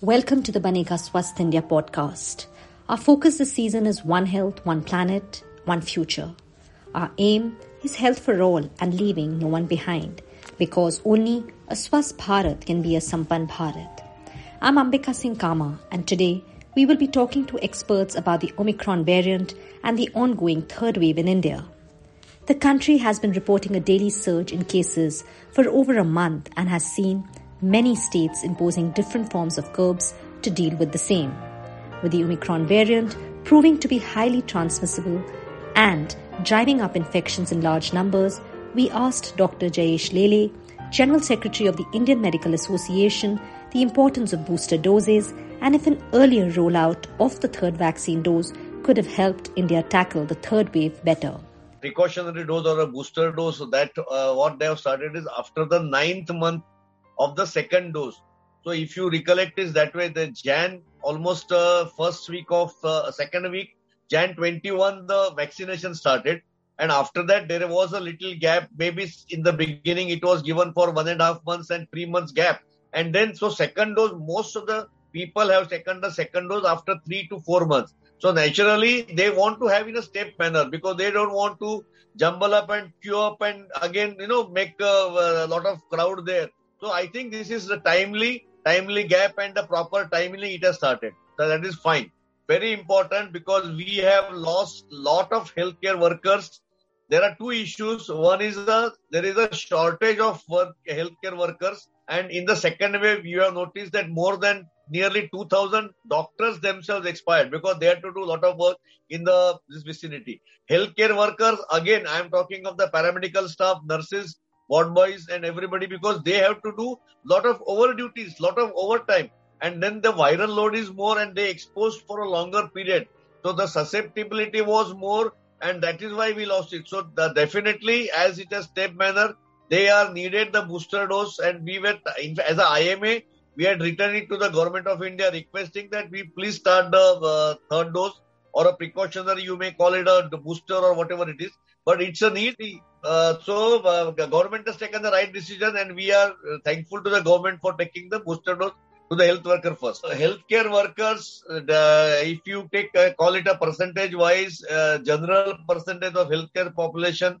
Welcome to the Banega Swasth India podcast. Our focus this season is One Health, One Planet, One Future. Our aim is health for all and leaving no one behind because only a Swasth Bharat can be a Sampann Bharat. I'm Ambika Singh Kama and today we will be talking to experts about the Omicron variant and the ongoing third wave in India. The country has been reporting a daily surge in cases for over a month and has seen many states imposing different forms of curbs to deal with the same. With the Omicron variant proving to be highly transmissible and driving up infections in large numbers, we asked Dr. Jayesh Lele, General Secretary of the Indian Medical Association, the importance of booster doses and if an earlier rollout of the third vaccine dose could have helped India tackle the third wave better. Precautionary dose or a booster dose, that uh, what they have started is after the ninth month of the second dose. So if you recollect is that way, the Jan almost uh, first week of uh, second week, Jan 21, the vaccination started. And after that, there was a little gap. Maybe in the beginning, it was given for one and a half months and three months gap. And then, so second dose, most of the people have taken the second dose after three to four months. So naturally, they want to have in a step manner because they don't want to jumble up and queue up and again, you know, make a, a lot of crowd there. So I think this is the timely, timely gap and the proper timely it has started. So that is fine. Very important because we have lost lot of healthcare workers. There are two issues. One is the there is a shortage of work, healthcare workers, and in the second wave, you have noticed that more than nearly 2,000 doctors themselves expired because they had to do a lot of work in the this vicinity. Healthcare workers, again, I am talking of the paramedical staff, nurses, ward boys and everybody because they have to do lot of over duties, lot of overtime. And then the viral load is more and they exposed for a longer period. So the susceptibility was more and that is why we lost it. So the, definitely as it has step manner, they are needed the booster dose and we were, as a IMA, we had written it to the government of India requesting that we please start the uh, third dose or a precautionary, you may call it a booster or whatever it is, but it's a need. Uh, so uh, the government has taken the right decision, and we are uh, thankful to the government for taking the booster dose to the health worker first. healthcare workers, if you take uh, call it a percentage wise, uh, general percentage of healthcare population,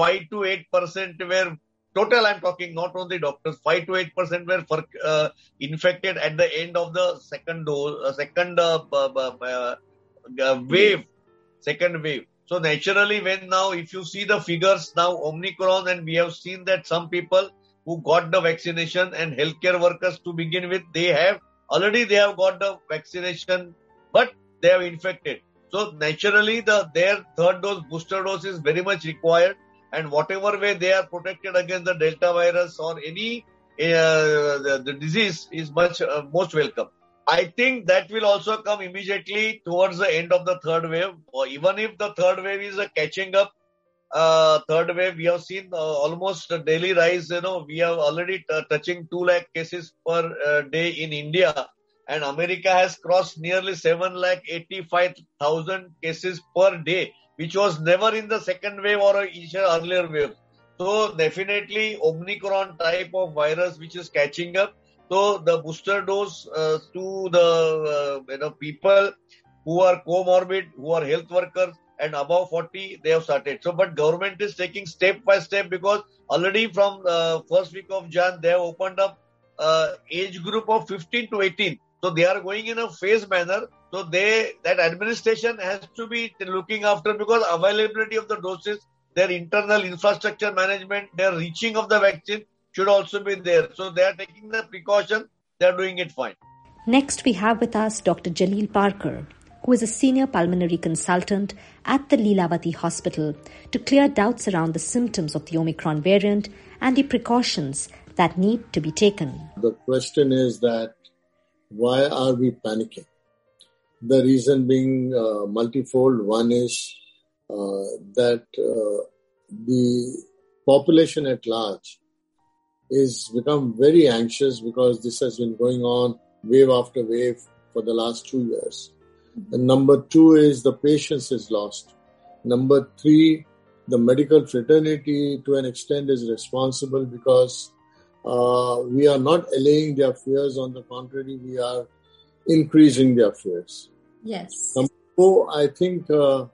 five to eight percent were total. I'm talking not only doctors. Five to eight percent were for, uh, infected at the end of the second dose, second wave, second wave. So naturally, when now, if you see the figures now, Omicron, and we have seen that some people who got the vaccination and healthcare workers to begin with, they have already they have got the vaccination, but they have infected. So naturally, the their third dose booster dose is very much required, and whatever way they are protected against the Delta virus or any uh, the, the, disease is much uh, most welcome. I think that will also come immediately towards the end of the third wave. Or even if the third wave is a catching up, uh, third wave, we have seen uh, almost a daily rise. You know, we are already t- touching 2 lakh cases per uh, day in India. And America has crossed nearly 7 lakh 85,000 cases per day, which was never in the second wave or earlier wave. So definitely Omicron type of virus which is catching up so the booster dose uh, to the uh, you know people who are comorbid, who are health workers and above 40, they have started. So, but government is taking step by step because already from the first week of Jan, they have opened up uh, age group of 15 to 18. So they are going in a phase manner. So they that administration has to be looking after because availability of the doses, their internal infrastructure management, their reaching of the vaccine should also be there. So they are taking the precaution, they are doing it fine. Next, we have with us Dr. Jalil Parkar, who is a senior pulmonary consultant at the Lilavati Hospital, to clear doubts around the symptoms of the Omicron variant and the precautions that need to be taken. The question is that why are we panicking? The reason being uh, multifold. One is uh, that uh, the population at large is become very anxious because this has been going on wave after wave for the last two years. Mm-hmm. And number two is the patience is lost. Number three, the medical fraternity to an extent is responsible because uh, we are not allaying their fears. On the contrary, we are increasing their fears. Yes. So I think uh,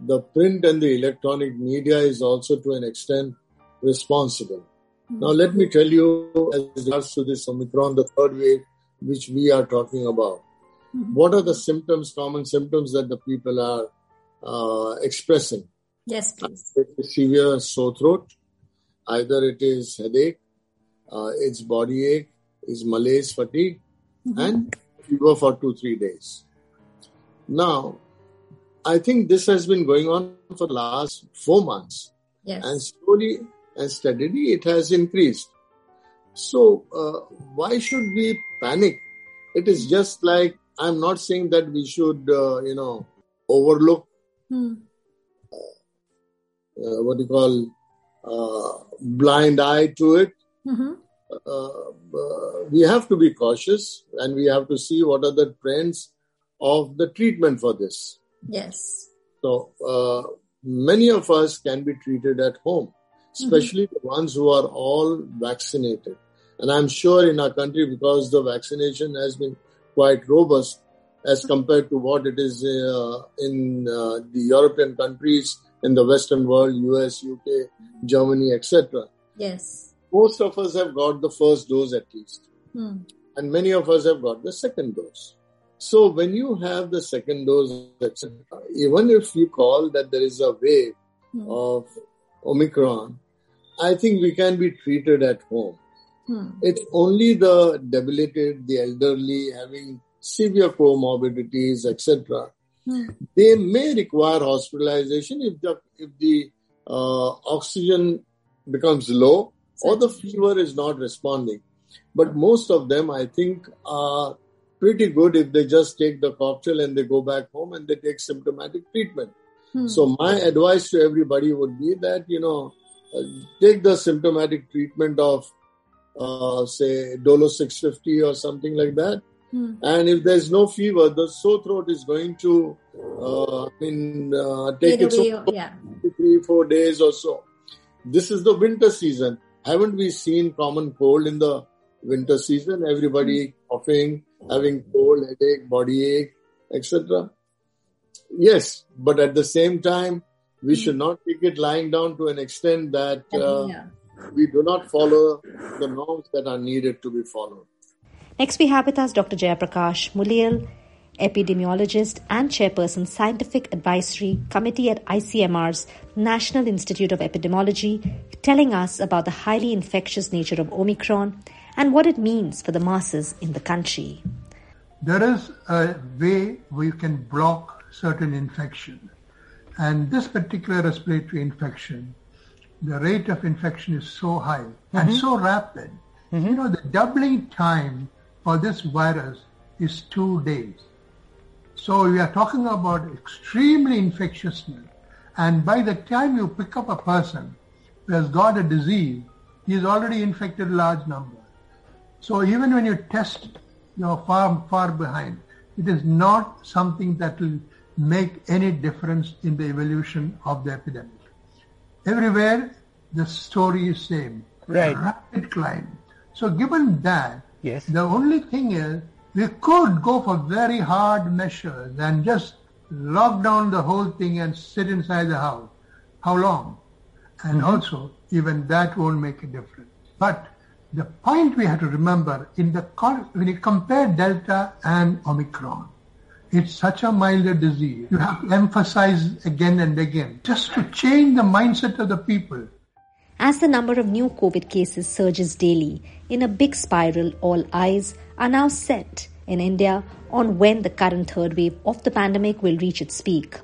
the print and the electronic media is also to an extent responsible. Now, let me tell you, as regards to this Omicron, the third wave, which we are talking about, mm-hmm. what are the symptoms, common symptoms that the people are uh, expressing? Yes, please. severe sore throat, either it is headache, uh, it's body ache, is malaise, fatigue, mm-hmm. and fever for two, three days. Now, I think this has been going on for the last four months. Yes. And slowly and steadily it has increased. So, uh, why should we panic? It is just like, I'm not saying that we should, uh, you know, overlook hmm. uh, what you call uh, blind eye to it. Mm-hmm. Uh, we have to be cautious and we have to see what are the trends of the treatment for this. Yes. So uh, many of us can be treated at home, especially mm-hmm. the ones who are all vaccinated. And I'm sure in our country, because the vaccination has been quite robust as compared to what it is uh, in uh, the European countries, in the Western world, US, UK, Germany, etc. Yes. Most of us have got the first dose at least. Hmm. And many of us have got the second dose. So when you have the second dose, etc., even if you call that there is a wave hmm. of Omicron, I think we can be treated at home. Hmm. It's only the debilitated, the elderly, having severe comorbidities, etc. Hmm. They may require hospitalization if the if the uh, oxygen becomes low or the fever is not responding. But most of them, I think, are pretty good if they just take the cocktail and they go back home and they take symptomatic treatment. Hmm. So my advice to everybody would be that you know take the symptomatic treatment of uh, say Dolo 650 or something like that. Hmm. And if there's no fever, the sore throat is going to uh, I mean uh, take it yeah. three four days or so. This is the winter season. Haven't we seen common cold in the winter season? Everybody hmm. coughing, having cold, headache, body ache, etc. Yes, but at the same time, we mm. should not take it lying down to an extent that uh, yeah. we do not follow the norms that are needed to be followed. Next, we have with us Dr. Jayaprakash Muliyil, epidemiologist and chairperson, Scientific Advisory Committee at ICMR's National Institute of Epidemiology, telling us about the highly infectious nature of Omicron and what it means for the masses in the country. There is a way we can block certain infection. And this particular respiratory infection, the rate of infection is so high mm-hmm. and so rapid. Mm-hmm. You know, the doubling time for this virus is two days. So we are talking about extremely infectiousness. And by the time you pick up a person who has got a disease, he is already infected a large number. So even when you test, you're far, far behind. It is not something that will make any difference in the evolution of the epidemic. Everywhere, the story is same. Right. Rapid climb. So given that, yes. the only thing is we could go for very hard measures and just lock down the whole thing and sit inside the house. How long? And mm-hmm. also, even that won't make a difference. But the point we have to remember in the when you compare Delta and Omicron, it's such a milder disease. You have to emphasize again and again just to change the mindset of the people. As the number of new COVID cases surges daily in a big spiral, all eyes are now set in India on when the current third wave of the pandemic will reach its peak.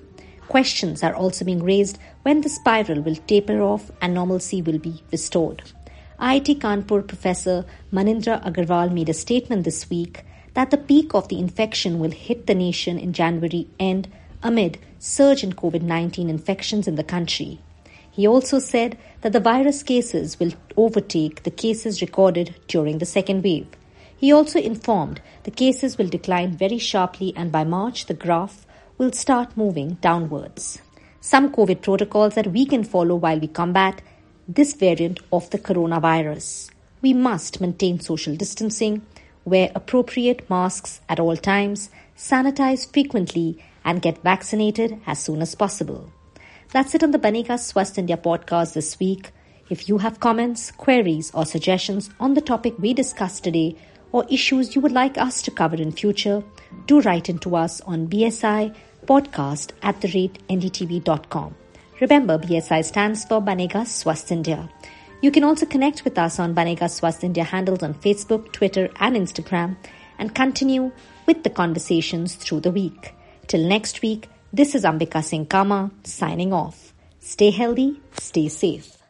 Questions are also being raised when the spiral will taper off and normalcy will be restored. IIT Kanpur professor Manindra Agrawal made a statement this week that the peak of the infection will hit the nation in January end amid surge in COVID-19 infections in the country. He also said that the virus cases will overtake the cases recorded during the second wave. He also informed the cases will decline very sharply and by March the graph will start moving downwards. Some COVID protocols that we can follow while we combat this variant of the coronavirus. we must maintain social distancing, wear appropriate masks at all times, sanitize frequently, and get vaccinated as soon as possible. That's it on the Banega Swasth India podcast this week. If you have comments, queries, or suggestions on the topic we discussed today, or issues you would like us to cover in future, do write into us on bsi podcast at the rate ndtv.com. Remember, BSI stands for Banega Swasth India. You can also connect with us on Banega Swasth India handles on Facebook, Twitter, and Instagram and continue with the conversations through the week. Till next week, this is Ambika Singh Kama signing off. Stay healthy, stay safe.